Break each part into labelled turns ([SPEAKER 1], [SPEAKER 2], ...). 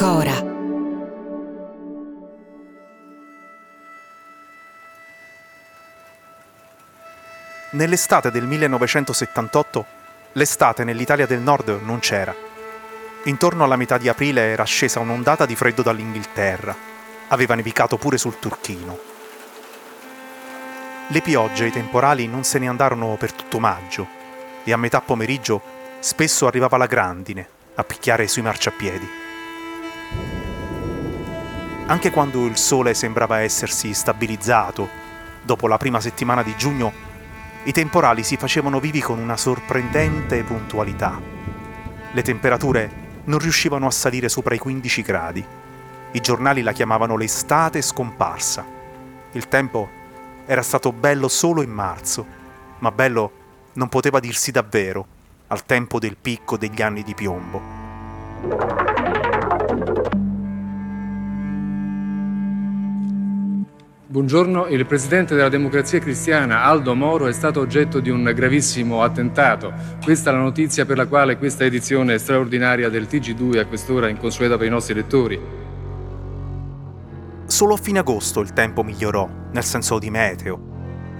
[SPEAKER 1] Cora.
[SPEAKER 2] Nell'estate del 1978 l'estate nell'Italia del Nord non c'era. Intorno alla metà di aprile era scesa un'ondata di freddo dall'Inghilterra. Aveva nevicato pure sul Turchino. Le piogge e i temporali non se ne andarono per tutto maggio e a metà pomeriggio spesso arrivava la grandine a picchiare sui marciapiedi. Anche quando il sole sembrava essersi stabilizzato, dopo la prima settimana di giugno i temporali si facevano vivi con una sorprendente puntualità. Le temperature non riuscivano a salire sopra i 15 gradi. I giornali la chiamavano l'estate scomparsa. Il tempo era stato bello solo in marzo, ma bello non poteva dirsi davvero al tempo del picco degli anni di piombo.
[SPEAKER 3] Buongiorno, il presidente della Democrazia Cristiana Aldo Moro è stato oggetto di un gravissimo attentato. Questa è la notizia per la quale questa edizione straordinaria del TG2 a quest'ora è inconsueta per i nostri lettori.
[SPEAKER 2] Solo a fine agosto il tempo migliorò, nel senso di meteo.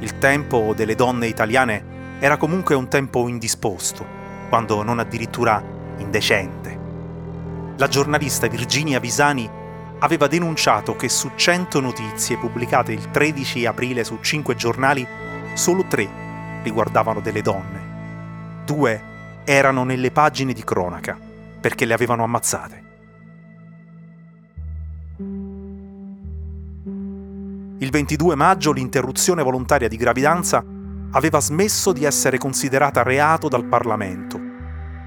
[SPEAKER 2] Il tempo delle donne italiane era comunque un tempo indisposto, quando non addirittura indecente. La giornalista Virginia Visani aveva denunciato che su 100 notizie pubblicate il 13 aprile su 5 giornali, solo 3 riguardavano delle donne. Due erano nelle pagine di cronaca, perché le avevano ammazzate. Il 22 maggio l'interruzione volontaria di gravidanza aveva smesso di essere considerata reato dal Parlamento,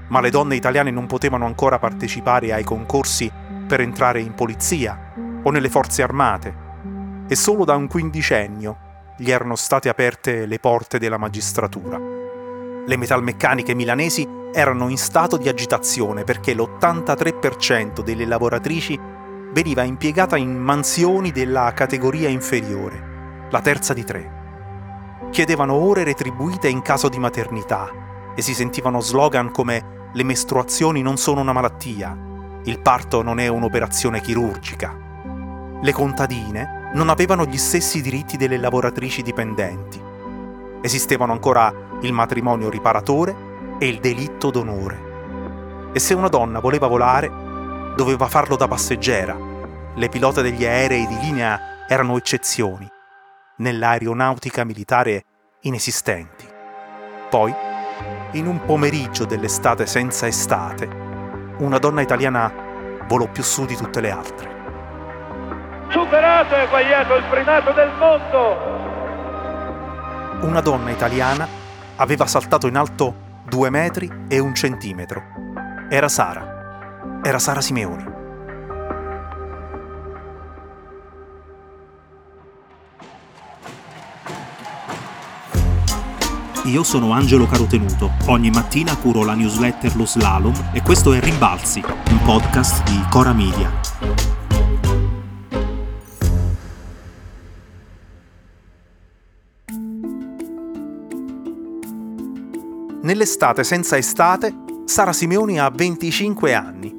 [SPEAKER 2] ma le donne italiane non potevano ancora partecipare ai concorsi per entrare in polizia o nelle forze armate e solo da un quindicennio gli erano state aperte le porte della magistratura. Le metalmeccaniche milanesi erano in stato di agitazione perché l'83% delle lavoratrici veniva impiegata in mansioni della categoria inferiore, la terza di tre. Chiedevano ore retribuite in caso di maternità e si sentivano slogan come le mestruazioni non sono una malattia, il parto non è un'operazione chirurgica. Le contadine non avevano gli stessi diritti delle lavoratrici dipendenti. Esistevano ancora il matrimonio riparatore e il delitto d'onore. E se una donna voleva volare, doveva farlo da passeggera. Le pilote degli aerei di linea erano eccezioni, nell'aeronautica militare inesistenti. Poi, in un pomeriggio dell'estate senza estate, una donna italiana volò più su di tutte le altre.
[SPEAKER 4] Superato e eguagliato il primato del mondo!
[SPEAKER 2] Una donna italiana aveva saltato in alto due metri e un centimetro. Era Sara. Era Sara Simeoni. Io sono Angelo Carotenuto. Ogni mattina curo la newsletter Lo Slalom e questo è Rimbalzi, un podcast di Cora Media. Nell'estate senza estate, Sara Simeoni ha 25 anni.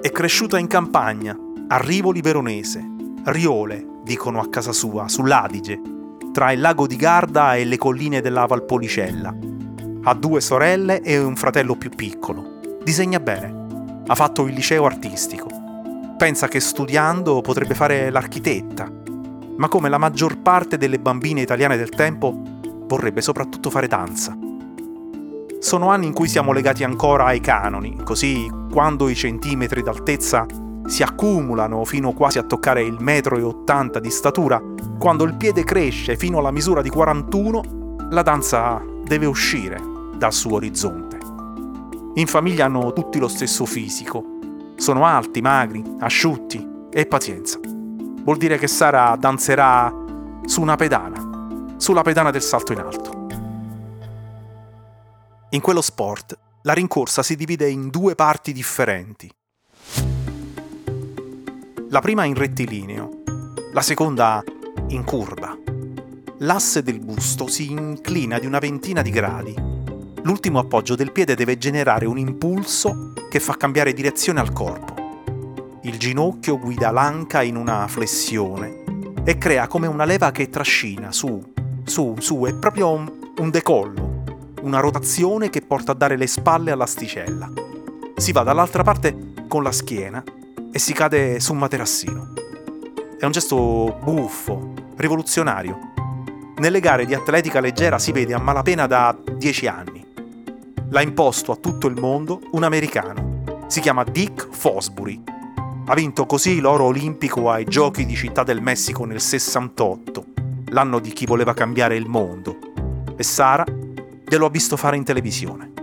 [SPEAKER 2] È cresciuta in campagna, a Rivoli Veronese, Riole, dicono a casa sua, sull'Adige, tra il lago di Garda e le colline della Valpolicella. Ha due sorelle e un fratello più piccolo. Disegna bene. Ha fatto il liceo artistico. Pensa che studiando potrebbe fare l'architetta. Ma come la maggior parte delle bambine italiane del tempo, vorrebbe soprattutto fare danza. Sono anni in cui siamo legati ancora ai canoni, così quando i centimetri d'altezza si accumulano fino quasi a toccare il metro e ottanta di statura, quando il piede cresce fino alla misura di 41, la danza deve uscire dal suo orizzonte. In famiglia hanno tutti lo stesso fisico. Sono alti, magri, asciutti e pazienza. Vuol dire che Sara danzerà su una pedana, sulla pedana del salto in alto. In quello sport la rincorsa si divide in due parti differenti. La prima in rettilineo, la seconda in curva. L'asse del busto si inclina di una ventina di gradi. L'ultimo appoggio del piede deve generare un impulso che fa cambiare direzione al corpo. Il ginocchio guida l'anca in una flessione e crea come una leva che trascina su, su, su, è proprio un, un decollo, una rotazione che porta a dare le spalle all'asticella. Si va dall'altra parte con la schiena e si cade su un materassino. È un gesto buffo, rivoluzionario. Nelle gare di atletica leggera si vede a malapena da dieci anni. L'ha imposto a tutto il mondo un americano. Si chiama Dick Fosbury. Ha vinto così l'oro olimpico ai Giochi di Città del Messico nel 68, l'anno di chi voleva cambiare il mondo. E Sara glielo ha visto fare in televisione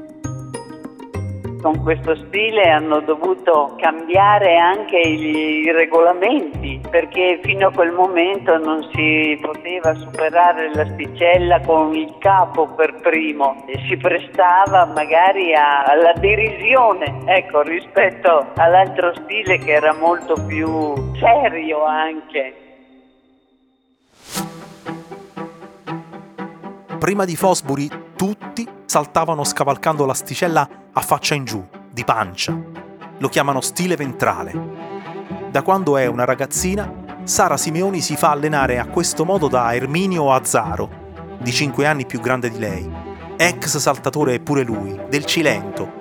[SPEAKER 1] con questo stile hanno dovuto cambiare anche i, regolamenti perché fino a quel momento non si poteva superare l'asticella con il capo per primo e si prestava magari a, alla derisione ecco, rispetto all'altro stile che era molto più serio anche.
[SPEAKER 2] Prima di Fosbury tutti saltavano scavalcando l'asticella a faccia in giù, di pancia. Lo chiamano stile ventrale. Da quando è una ragazzina, Sara Simeoni si fa allenare a questo modo da Erminio Azzaro, di 5 anni più grande di lei, ex saltatore pure lui, del Cilento,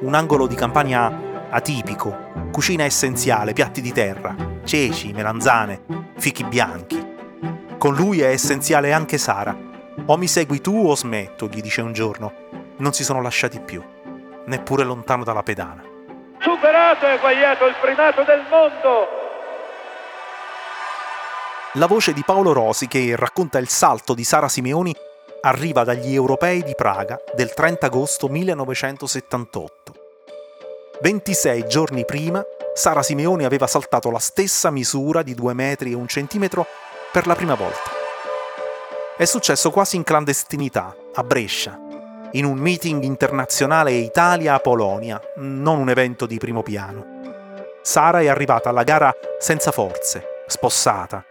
[SPEAKER 2] un angolo di campagna atipico, cucina essenziale, piatti di terra, ceci, melanzane, fichi bianchi. Con lui è essenziale anche Sara. O mi segui tu o smetto, gli dice un giorno. Non si sono lasciati più neppure lontano dalla pedana.
[SPEAKER 4] Superato e eguagliato il primato del mondo!
[SPEAKER 2] La voce di Paolo Rosi che racconta il salto di Sara Simeoni arriva dagli europei di Praga del 30 agosto 1978. 26 giorni prima, Sara Simeoni aveva saltato la stessa misura di 2 metri e un centimetro per la prima volta. È successo quasi in clandestinità, a Brescia, in un meeting internazionale Italia-Polonia, non un evento di primo piano. Sara è arrivata alla gara senza forze, spossata.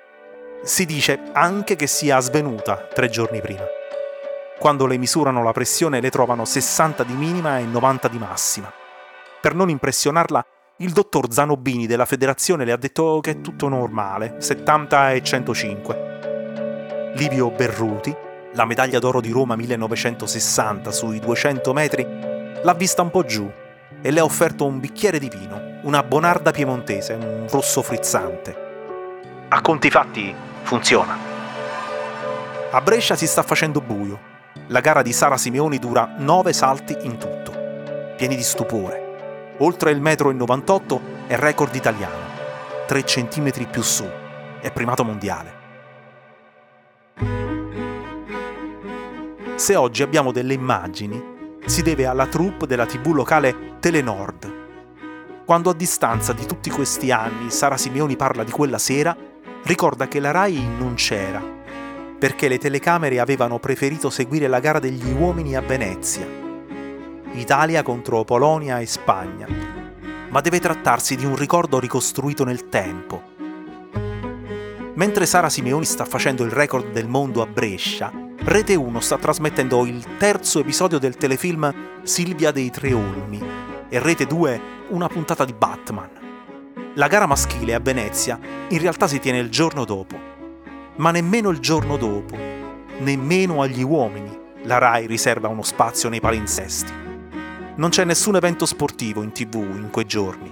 [SPEAKER 2] Si dice anche che sia svenuta tre giorni prima. Quando le misurano la pressione le trovano 60 di minima e 90 di massima. Per non impressionarla, il dottor Zanobini della federazione le ha detto che è tutto normale, 70 e 105. Livio Berruti, la medaglia d'oro di Roma 1960 sui 200 metri, l'ha vista un po' giù e le ha offerto un bicchiere di vino, una bonarda piemontese, un rosso frizzante. A conti fatti funziona. A Brescia si sta facendo buio. La gara di Sara Simeoni dura 9 salti in tutto, pieni di stupore. Oltre il metro e 98 è record italiano, 3 centimetri più su, è primato mondiale. Se oggi abbiamo delle immagini, si deve alla troupe della tv locale Telenord. Quando a distanza di tutti questi anni Sara Simeoni parla di quella sera, ricorda che la RAI non c'era, perché le telecamere avevano preferito seguire la gara degli uomini a Venezia. Italia contro Polonia e Spagna. Ma deve trattarsi di un ricordo ricostruito nel tempo. Mentre Sara Simeoni sta facendo il record del mondo a Brescia, Rete 1 sta trasmettendo il terzo episodio del telefilm Silvia dei Tre Olmi e Rete 2 una puntata di Batman. La gara maschile a Venezia in realtà si tiene il giorno dopo, ma nemmeno il giorno dopo, nemmeno agli uomini, la RAI riserva uno spazio nei palinsesti. Non c'è nessun evento sportivo in tv in quei giorni.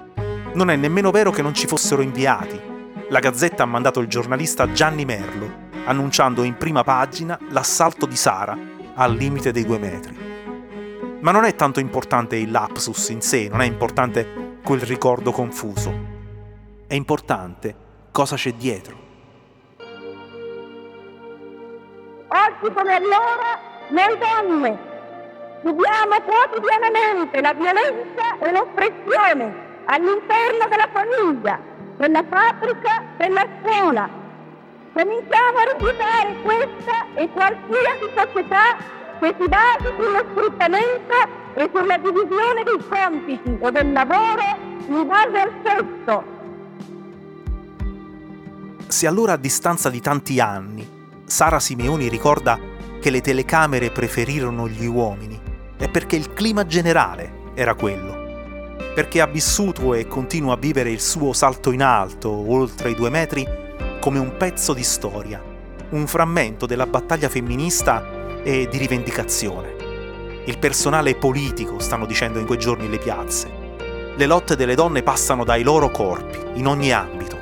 [SPEAKER 2] Non è nemmeno vero che non ci fossero inviati. La Gazzetta ha mandato il giornalista Gianni Merlo annunciando in prima pagina l'assalto di Sara al limite dei due metri. Ma non è tanto importante il lapsus in sé, non è importante quel ricordo confuso. È importante cosa c'è dietro.
[SPEAKER 5] Oggi come allora, noi donne Subiamo quotidianamente la violenza e l'oppressione all'interno della famiglia, della fabbrica, della scuola. Cominciamo a rifiutare questa e qualsiasi società che si basi sullo sfruttamento e sulla divisione dei compiti o del lavoro in base al sesso.
[SPEAKER 2] Se allora a distanza di tanti anni Sara Simeoni ricorda che le telecamere preferirono gli uomini, è perché il clima generale era quello. Perché ha vissuto e continua a vivere il suo salto in alto, oltre i due metri, come un pezzo di storia, un frammento della battaglia femminista e di rivendicazione. Il personale politico, stanno dicendo in quei giorni le piazze. Le lotte delle donne passano dai loro corpi, in ogni ambito.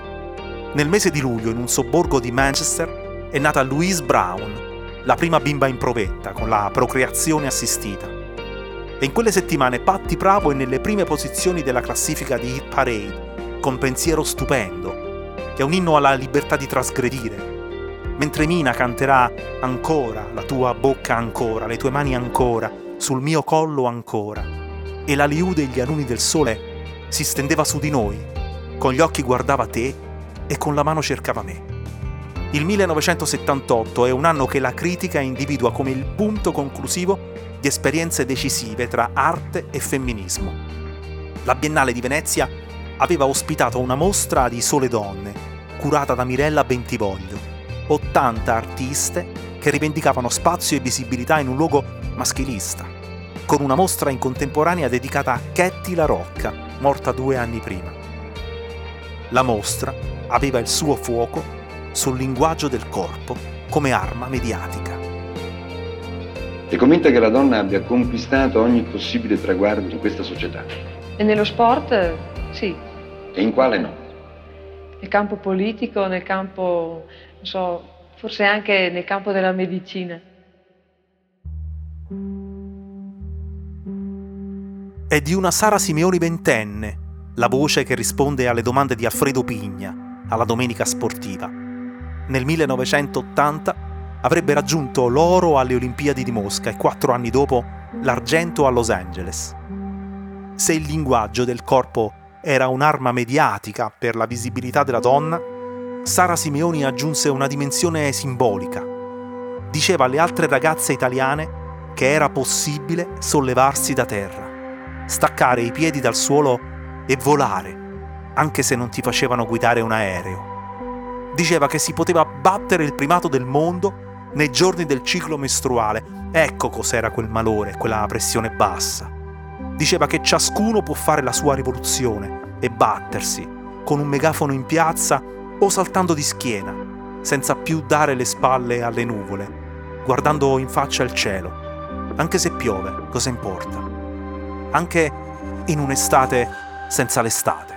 [SPEAKER 2] Nel mese di luglio, in un sobborgo di Manchester, è nata Louise Brown, la prima bimba in provetta con la procreazione assistita. E in quelle settimane Patti Bravo è nelle prime posizioni della classifica di Hit Parade, con Pensiero Stupendo, che è un inno alla libertà di trasgredire. Mentre Mina canterà ancora, la tua bocca ancora, le tue mani ancora, sul mio collo ancora. E la liu degli aluni del sole si stendeva su di noi, con gli occhi guardava te e con la mano cercava me. Il 1978 è un anno che la critica individua come il punto conclusivo di esperienze decisive tra arte e femminismo. La Biennale di Venezia aveva ospitato una mostra di sole donne, curata da Mirella Bentivoglio, 80 artiste che rivendicavano spazio e visibilità in un luogo maschilista, con una mostra in contemporanea dedicata a Ketty La Rocca, morta due anni prima. La mostra aveva il suo fuoco sul linguaggio del corpo come arma mediatica.
[SPEAKER 6] È convinta che la donna abbia conquistato ogni possibile traguardo in questa società?
[SPEAKER 7] E nello sport sì.
[SPEAKER 6] E in quale no?
[SPEAKER 7] Nel campo politico, nel campo, non so, forse anche nel campo della medicina.
[SPEAKER 2] È di una Sara Simeoni ventenne, la voce che risponde alle domande di Alfredo Pigna alla domenica sportiva nel 1980 avrebbe raggiunto l'oro alle Olimpiadi di Mosca e quattro anni dopo l'argento a Los Angeles. Se il linguaggio del corpo era un'arma mediatica per la visibilità della donna, Sara Simeoni aggiunse una dimensione simbolica. Diceva alle altre ragazze italiane che era possibile sollevarsi da terra, staccare i piedi dal suolo e volare, anche se non ti facevano guidare un aereo diceva che si poteva battere il primato del mondo nei giorni del ciclo mestruale. Ecco cos'era quel malore, quella pressione bassa. Diceva che ciascuno può fare la sua rivoluzione e battersi, con un megafono in piazza o saltando di schiena, senza più dare le spalle alle nuvole, guardando in faccia il cielo. Anche se piove, cosa importa? Anche in un'estate senza l'estate.